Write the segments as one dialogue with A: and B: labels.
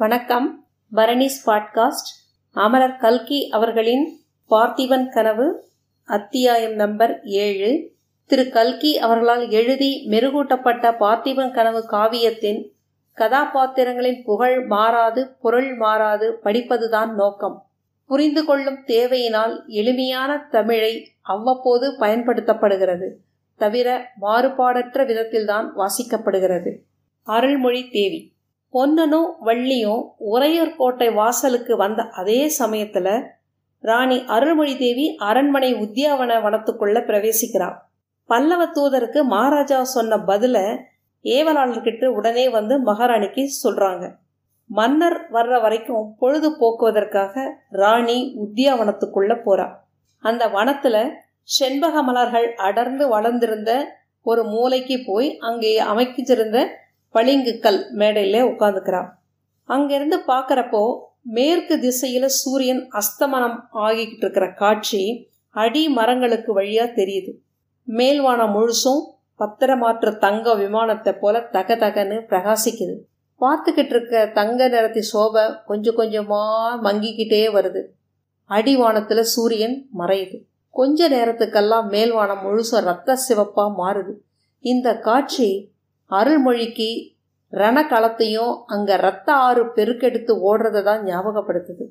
A: வணக்கம். பரணிஸ் பாட்காஸ்ட். அமரர் கல்கி அவர்களின் பார்த்திபன் கனவு அத்தியாயம் நம்பர் ஏழு. திரு கல்கி அவர்களால் எழுதி மெருகூட்டப்பட்ட பார்த்திபன் கனவு காவியத்தின் கதாபாத்திரங்களின் புகழ் மாறாது பொருள் மாறாது படிப்பதுதான் நோக்கம். புரிந்து கொள்ளும் தேவையினால் எளிமையான தமிழை அவ்வப்போது பயன்படுத்தப்படுகிறது. தவிர மாறுபாடற்ற விதத்தில்தான் வாசிக்கப்படுகிறது. அருள்மொழி தேவி. பொன்னனும் வள்ளியும் உறையூர் கோட்டை வாசலுக்கு வந்த அதே சமயத்தில் ராணி அருள்மொழி தேவி அரண்மனை உத்தியாவன வனத்துக்குள்ள பிரவேசிக்கிறார். பல்லவ தூதருக்கு மகாராஜா சொன்ன பதில ஏவலாளர்கிட்ட உடனே வந்து மகாராணிக்கு சொல்றாங்க. மன்னர் வர்ற வரைக்கும் பொழுது போக்குவதற்காக ராணி உத்தியாவனத்துக்குள்ள போறா. அந்த வனத்துல செண்பக மலர்கள் அடர்ந்து வளர்ந்திருந்த ஒரு மூலைக்கு போய் அங்கே அமைக்கிச்சிருந்த பளிங்கு கல் மேடையில் உட்காந்துக்கிறான் அங்கிருந்து பார்க்குறப்போ மேற்கு திசையில் சூரியன் அஸ்தமனம் ஆகிக்கிட்டு இருக்கிற காட்சி அடி மரங்களுக்கு வழியாக தெரியுது. மேல்வானம் முழுசும் பத்திரமாற்ற தங்க விமானத்தை போல தக தகன்னு பிரகாசிக்குது. பார்த்துக்கிட்டு இருக்க தங்க நிறத்தி சோபை கொஞ்சம் கொஞ்சமாக மங்கிக்கிட்டே வருது. அடிவானத்தில் சூரியன் மறையுது. கொஞ்ச நேரத்துக்கெல்லாம் மேல்வானம் முழுசும் ரத்த சிவப்பாக மாறுது. இந்த காட்சி அருள்மொழிக்கு ரணக்களத்தையும் அங்கே ரத்த ஆறு பெருக்கெடுத்து ஓடுறதை தான் ஞாபகப்படுத்துது.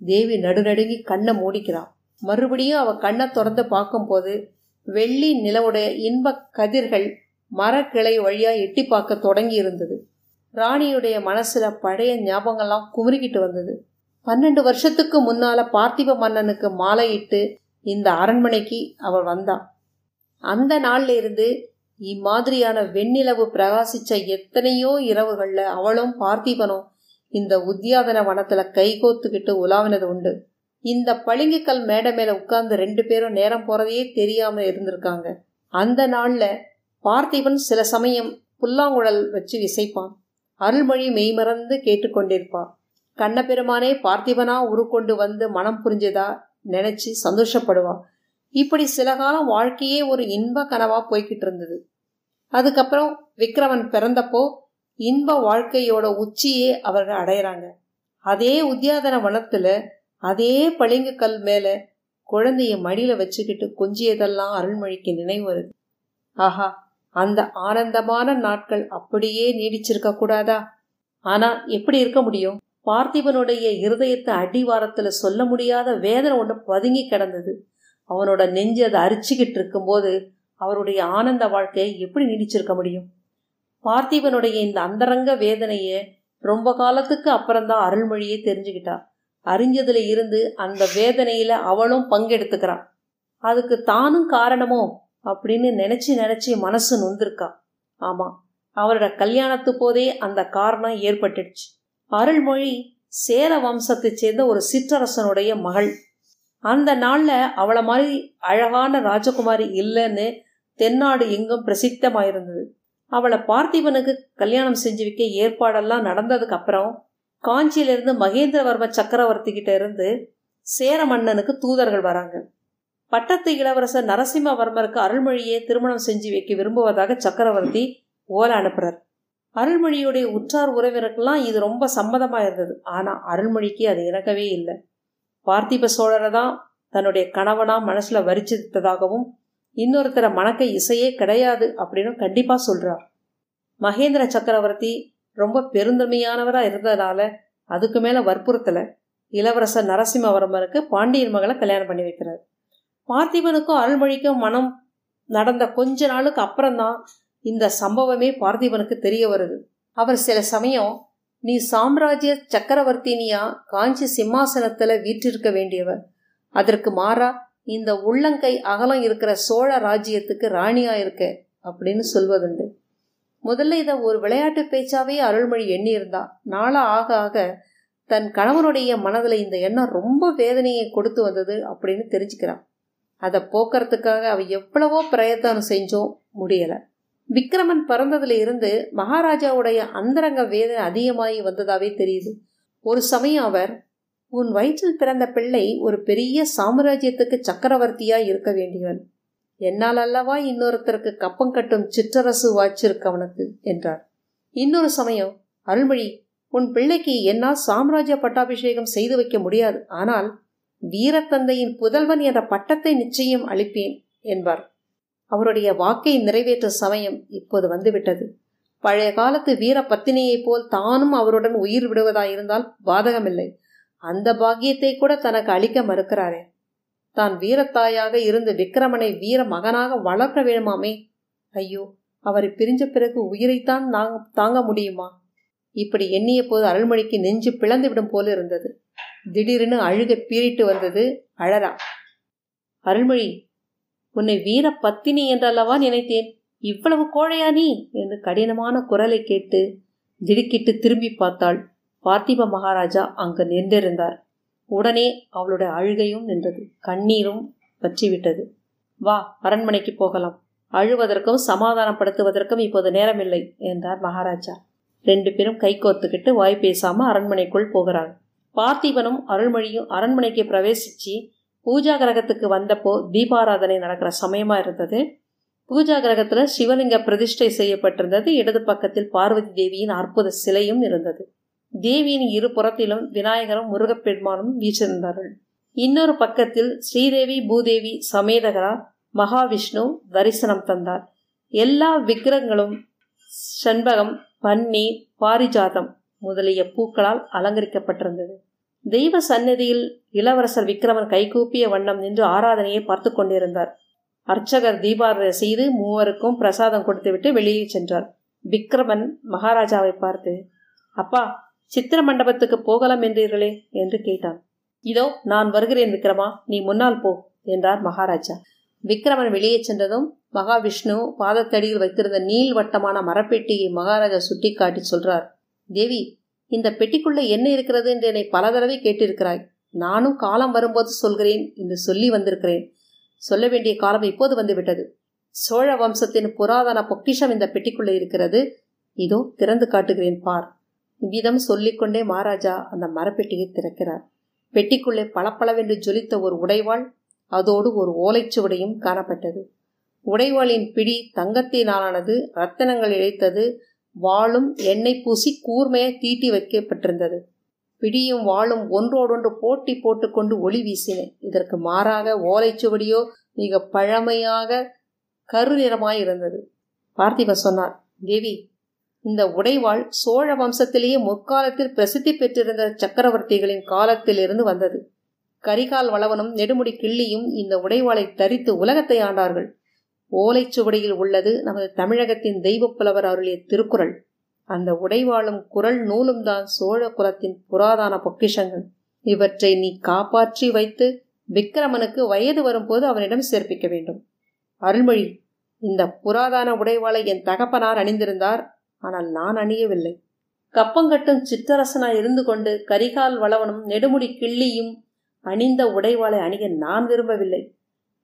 A: தேவி நடுநடுங்கி கண்ணை மூடிக்கிறான் மறுபடியும் அவள் கண்ணை திறந்து பார்க்கும்போது வெள்ளி நிலவுடைய இன்ப கதிர்கள் மரக்கிளை வழியாக எட்டி பார்க்க தொடங்கி இருந்தது. ராணியுடைய மனசுல பழைய ஞாபகங்கள்லாம் குமுறிக்கிட்டு வந்தது. பன்னெண்டு வருஷத்துக்கு முன்னால பார்த்திப மன்னனுக்கு மாலையிட்டு இந்த அரண்மனைக்கு அவள் வந்தா. அந்த நாள்ல இருந்து இம்மாதிரியான வெண்ணிலவு பிரகாசிச்ச எத்தனையோ இரவுகளில் அவளும் பார்த்திபனும் இந்த உத்தியாதன வனத்தில் கைகோத்துக்கிட்டு உலாவினது உண்டு. இந்த பளிங்குக்கல் மேடை மேலே உட்கார்ந்து ரெண்டு பேரும் நேரம் போகிறதையே தெரியாமல் இருந்திருக்காங்க. அந்த நாளில் பார்த்திபன் சில சமயம் புல்லாங்குழல் வச்சு விசைப்பான். அருள்மொழி மெய்மறந்து கேட்டுக்கொண்டிருப்பான். கண்ணபெருமானே பார்த்திபனா உருக்கொண்டு வந்து மனம் புரிஞ்சதா? நினச்சி சந்தோஷப்படுவான். இப்படி சில காலம் வாழ்க்கையே ஒரு இன்ப கனவா போய்கிட்டு இருந்தது. அதுக்கப்புறம் விக்ரமன் பிறந்தப்போ இன்ப வாழ்க்கையோட உச்சியே அவர்கள் அடையிறாங்க. அதே உத்தியாதன வனத்துல அதே பளிங்கு கல் மேல குழந்தைய மடியில வச்சுக்கிட்டு கொஞ்சியதெல்லாம் அருள்மொழிக்கு நினைவு வருது. ஆஹா அந்த ஆனந்தமான நாட்கள் அப்படியே நீடிச்சிருக்க கூடாதா? ஆனா எப்படி இருக்க முடியும்? பார்த்திபனுடைய இருதயத்தை அடிவாரத்துல சொல்ல முடியாத வேதனை ஒன்று பதுங்கி கிடந்தது. அவனோட நெஞ்சு அதை அரிச்சுக்கிட்டு இருக்கும்போது அவருடைய ஆனந்த வாழ்க்கையை எப்படி நீடிச்சிருக்க முடியும்? பார்த்திபனுடைய இந்த அந்தரங்க வேதனையை ரொம்ப காலத்துக்கு அப்புறம்தான் அருள்மொழியே தெரிஞ்சுக்கிட்டா. அறிஞ்சதுல இருந்து அந்த வேதனையில அவளும் பங்கெடுத்துக்கிறான். அதுக்கு தானும் காரணமோ அப்படின்னு நினைச்சு நினைச்சு மனசு நொந்திருக்கா. ஆமா அவரோட கல்யாணத்து போதே அந்த காரணம் ஏற்பட்டுடுச்சு. அருள்மொழி சேர வம்சத்தை சேர்ந்த ஒரு சிற்றரசனுடைய மகள். அந்த நாளில் அவளை மாதிரி அழகான ராஜகுமாரி இல்லைன்னு தென்னாடு எங்கும் பிரசித்தமாயிருந்தது. அவளை பார்த்திபனுக்கு கல்யாணம் செஞ்சு வைக்க ஏற்பாடெல்லாம் நடந்ததுக்கு அப்புறம் காஞ்சியிலிருந்து மகேந்திரவர்ம சக்கரவர்த்தி கிட்ட இருந்து சேர மன்னனுக்கு தூதர்கள் வராங்க. பட்டத்து இளவரசர் நரசிம்மவர்மருக்கு அருள்மொழியை திருமணம் செஞ்சு வைக்க விரும்புவதாக சக்கரவர்த்தி ஓலை அனுப்புறார். அருள்மொழியுடைய உற்றார் உறவினருக்கெல்லாம் இது ரொம்ப சம்மதமாக இருந்தது ஆனால் அருள்மொழிக்கு அது இறக்கவே இல்லை. பார்த்திப சோழரை தான் தன்னுடைய கணவனா மனசுல வரிச்சிட்டதாகவும் இன்னொருத்தர மணக்க இசையே கிடையாது அப்படின்னு கண்டிப்பா சொல்றார். மகேந்திர சக்கரவர்த்தி ரொம்ப பெருந்தன்மையானவரா இருந்ததுனால அதுக்கு மேல வற்புறுத்தல. இளவரசர் நரசிம்மவர்மருக்கு பாண்டியன் மகளை கல்யாணம் பண்ணி வைக்கிறார். பார்த்திபனுக்கும் அருள்மொழிக்கும் மனம் நடந்த கொஞ்ச நாளுக்கு அப்புறம்தான் இந்த சம்பவமே பார்த்திபனுக்கு தெரிய வருது. அவர் சில சமயம் நீ சாம்ராஜ்ய சக்கரவர்த்தினியா காஞ்சி சிம்மாசனத்துல வீற்றிருக்க வேண்டியவர் அதற்கு மாறா இந்த உள்ளங்கை அகலம் இருக்கிற சோழ ராஜ்யத்துக்கு ராணியா இருக்க அப்படின்னு சொல்வதுண்டு. முதல்ல இதை ஒரு விளையாட்டு பேச்சாவே அருள்மொழி எண்ணி இருந்தா நாளா ஆக ஆக தன் கணவனுடைய மனதில் இந்த எண்ணம் ரொம்ப வேதனையை கொடுத்து வந்தது அப்படின்னு தெரிஞ்சுக்கிறான். அதை போக்குறதுக்காக அவ எவ்வளவோ பிரயத்தனம் செஞ்சோம் முடியலை. விக்ரமன் பிறந்ததுல இருந்து மகாராஜாவுடைய அந்தரங்க வேதனை அதிகமாகி வந்ததாவே தெரியுது. ஒரு சமயம் அவர் உன் வயிற்றில் பிறந்த பிள்ளை ஒரு பெரிய சாம்ராஜ்யத்துக்கு சக்கரவர்த்தியா இருக்க வேண்டியவன். என்னால் அல்லவா இன்னொருத்தருக்கு கப்பம் கட்டும் சிற்றரசு வாய்ச்சிருக்கு அவனுக்கு என்றார். இன்னொரு சமயம் அருள்மொழி உன் பிள்ளைக்கு என்னால் சாம்ராஜ்ய பட்டாபிஷேகம் செய்து வைக்க முடியாது. ஆனால் வீரத்தந்தையின் புதல்வன் என்ற பட்டத்தை நிச்சயம் அளிப்பேன் என்பார். அவருடைய வாக்கை நிறைவேற்றும் சமயம் இப்போது வந்துவிட்டது. பழைய காலத்து வீர பத்தினியைப் போல் தானும் அவருடன் உயிர் விடுவதாயிருந்தால் பாதகமில்லை. அந்த பாக்கியத்தை கூட தனக்கு அளிக்க மறுக்கிறாரே. தான் வீரத்தாயாக இருந்து விக்கிரமனை வீர மகனாக வளர்க்க வேணுமாமே ஐயோ அவரை பிரிஞ்ச பிறகு உயிரைத்தான் தாங்க முடியுமா? இப்படி எண்ணிய போது அருள்மொழிக்கு நெஞ்சு பிளந்து விடும் போல இருந்தது. திடீரென அழுக பீறிட்டு வந்தது அழறா. அருள்மொழி உன்னை வீர பத்தினி என்றல்லவா நினைத்தேன். இவ்வளவு கோழையா நீ? என்று கடினமான குரலை கேட்டு திடுக்கிட்டு திரும்பி பார்த்தாள். பார்த்திப மகாராஜா அங்கு நின்றிருந்தார். உடனே அவளுடைய அழுகையும் நின்றது. கண்ணீரும் பற்றிவிட்டது வா அரண்மனைக்கு போகலாம். அழுவதற்கும் சமாதானப்படுத்துவதற்கும் இப்போது நேரமில்லை என்றார் மகாராஜா. ரெண்டு பேரும் கை கோர்த்துக்கிட்டு வாய் பேசாம அரண்மனைக்குள் போகிறாள் பார்த்திபனும் அருள்மொழியும் அரண்மனைக்கு பிரவேசிச்சு பூஜா கிரகத்துக்கு வந்தப்போ தீபாராதனை நடக்கிற சமயமாக இருந்தது. பூஜா கிரகத்தில் சிவலிங்க பிரதிஷ்டை செய்யப்பட்டிருந்தது. இடது பக்கத்தில் பார்வதி தேவியின் அற்புத சிலையும் இருந்தது. தேவியின் இரு புறத்திலும் விநாயகரும் முருகப்பெருமானும் வீச்சிருந்தார்கள் இன்னொரு பக்கத்தில் ஸ்ரீதேவி பூதேவி சமேதகரா மகாவிஷ்ணு தரிசனம் தந்தார். எல்லா விக்கிரகங்களும் செண்பகம் பன்னீர் பாரிஜாதம் முதலிய பூக்களால் அலங்கரிக்கப்பட்டிருந்தது. தெய்வ சந்நிதியில் இளவரசர் விக்ரமன் கைகூப்பிய வண்ணம் நின்று ஆராதனையை பார்த்து கொண்டிருந்தார். அர்ச்சகர் தீபாரதனை செய்து மூவருக்கும் பிரசாதம் கொடுத்துவிட்டு வெளியே சென்றார். விக்ரமன் மகாராஜாவை பார்த்து அப்பா சித்திர மண்டபத்துக்கு போகலாம் என்றீர்களே? என்று கேட்டான். இதோ நான் வருகிறேன் விக்ரமா நீ முன்னால் போ என்றார் மகாராஜா. விக்ரமன் வெளியே சென்றதும் மகாவிஷ்ணு பாதத்தடியில் வைத்திருந்த நீள் வட்டமான மரப்பெட்டியை மகாராஜா சுட்டி காட்டி சொல்றார். தேவி இந்த பெட்டிக்குள்ளே என்ன இருக்கிறது என்று என்னை பல தடவை கேட்டிருக்கிறாய். நானும் காலம் வரும்போது சொல்கிறேன் என்று சொல்லி வந்திருக்கிறேன். சொல்ல வேண்டிய காலம் இப்போது வந்துவிட்டது. சோழ வம்சத்தின் புராதன பொக்கிஷம் இந்த பெட்டிக்குள்ளே இருக்கிறது. இதோ திறந்து காட்டுகிறேன் பார். இவ்விதம் சொல்லிக்கொண்டே மகாராஜா அந்த மரப்பெட்டியை திறக்கிறார். பெட்டிக்குள்ளே பளபளவென்று ஜொலித்த ஒரு உடைவாள் அதோடு ஒரு ஓலைச்சுவடையும் காணப்பட்டது. உடைவாளின் பிடி தங்கத்தினாலானது ரத்தனங்கள் இழைத்தது வாளும் எண்ணெய் பூசி கூர்மையாய் தீட்டி வைக்கப்பட்டிருந்தது. பிடியும் வாளும் ஒன்றோடொன்று போட்டி போட்டுக்கொண்டு ஒளி வீசின. இதற்கு மாறாக ஓலைச்சுவடியோ மிக பழமையாக கருநிறமாய் இருந்தது பார்த்திப சொன்னார் தேவி இந்த உடைவாள் சோழ வம்சத்திலேயே முற்காலத்தில் பிரசித்தி பெற்றிருந்த சக்கரவர்த்திகளின் காலத்திலிருந்து வந்தது. கரிகால் வளவனும் நெடுமுடி கிள்ளியும் இந்த உடைவாளை தரித்து உலகத்தை ஆண்டார்கள். ஓலைச்சுவடியில் உள்ளது நமது தமிழகத்தின் தெய்வ புலவர் அருளிய திருக்குறள். அந்த உடைவாளும் குரல் நூலும் தான் சோழ குலத்தின் புராதான பொக்கிஷங்கள். இவற்றை நீ காப்பாற்றி வைத்து விக்கிரமனுக்கு வயது வரும்போது அவனிடம் சேர்ப்பிக்க வேண்டும். அருள்மொழி இந்த புராதான உடைவாளை என் தகப்பனார் அணிந்திருந்தார் ஆனால் நான் அணியவில்லை. கப்பங்கட்டும் சிற்றரசனாய் இருந்து கொண்டு கரிகால் வளவனும் நெடுமுடி கிள்ளியும் அணிந்த உடைவாளை அணிய நான் விரும்பவில்லை.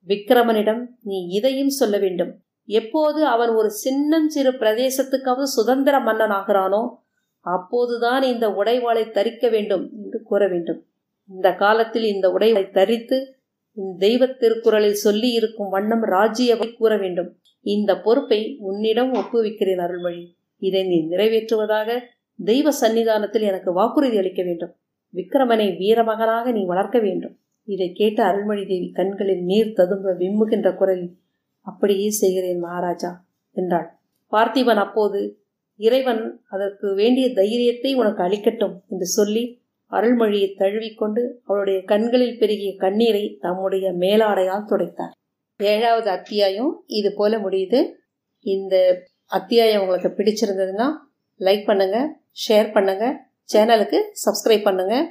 A: விக்கிரமனிடம் நீ இதையும் சொல்ல வேண்டும். எப்போது அவன் ஒரு சின்னஞ்சிறு பிரதேசத்துக்காவது சுதந்திர மன்னன் ஆகிறானோ அப்போதுதான் இந்த உடைவாளை தரிக்க வேண்டும் என்று கூற வேண்டும். இந்த காலத்தில் இந்த உடைவாளை தரித்து தெய்வ திருக்குறளில் சொல்லி இருக்கும் வண்ணம் ராஜ்யவை கூற வேண்டும். இந்த பொறுப்பை உன்னிடம் ஒப்புவிக்கிறேன் அருள்மொழி. இதை நீ நிறைவேற்றுவதாக தெய்வ சன்னிதானத்தில் எனக்கு வாக்குறுதி அளிக்க வேண்டும். விக்கிரமனை வீரமகனாக நீ வளர்க்க வேண்டும். இதை கேட்ட அருள்மொழி தேவி கண்களில் நீர் ததும்ப விம்முகின்ற குரலில் அப்படியே செய்கிறேன் மகாராஜா என்றாள். பார்த்திபன் அப்போது இறைவன் அதற்கு வேண்டிய தைரியத்தை உனக்கு அளிக்கட்டும் என்று சொல்லி அருள்மொழியை தழுவிக்கொண்டு அவளுடைய கண்களில் பெருகிய கண்ணீரை தம்முடைய மேலாடையால் துடைத்தார். ஏழாவது அத்தியாயம் இது போல முடியுது. இந்த அத்தியாயம் உங்களுக்கு பிடிச்சிருந்ததுன்னா லைக் பண்ணுங்கள் ஷேர் பண்ணுங்கள் சேனலுக்கு சப்ஸ்கிரைப் பண்ணுங்கள்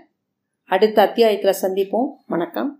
A: அடுத்த அத்தியாயத்தில் சந்திப்போம். வணக்கம்.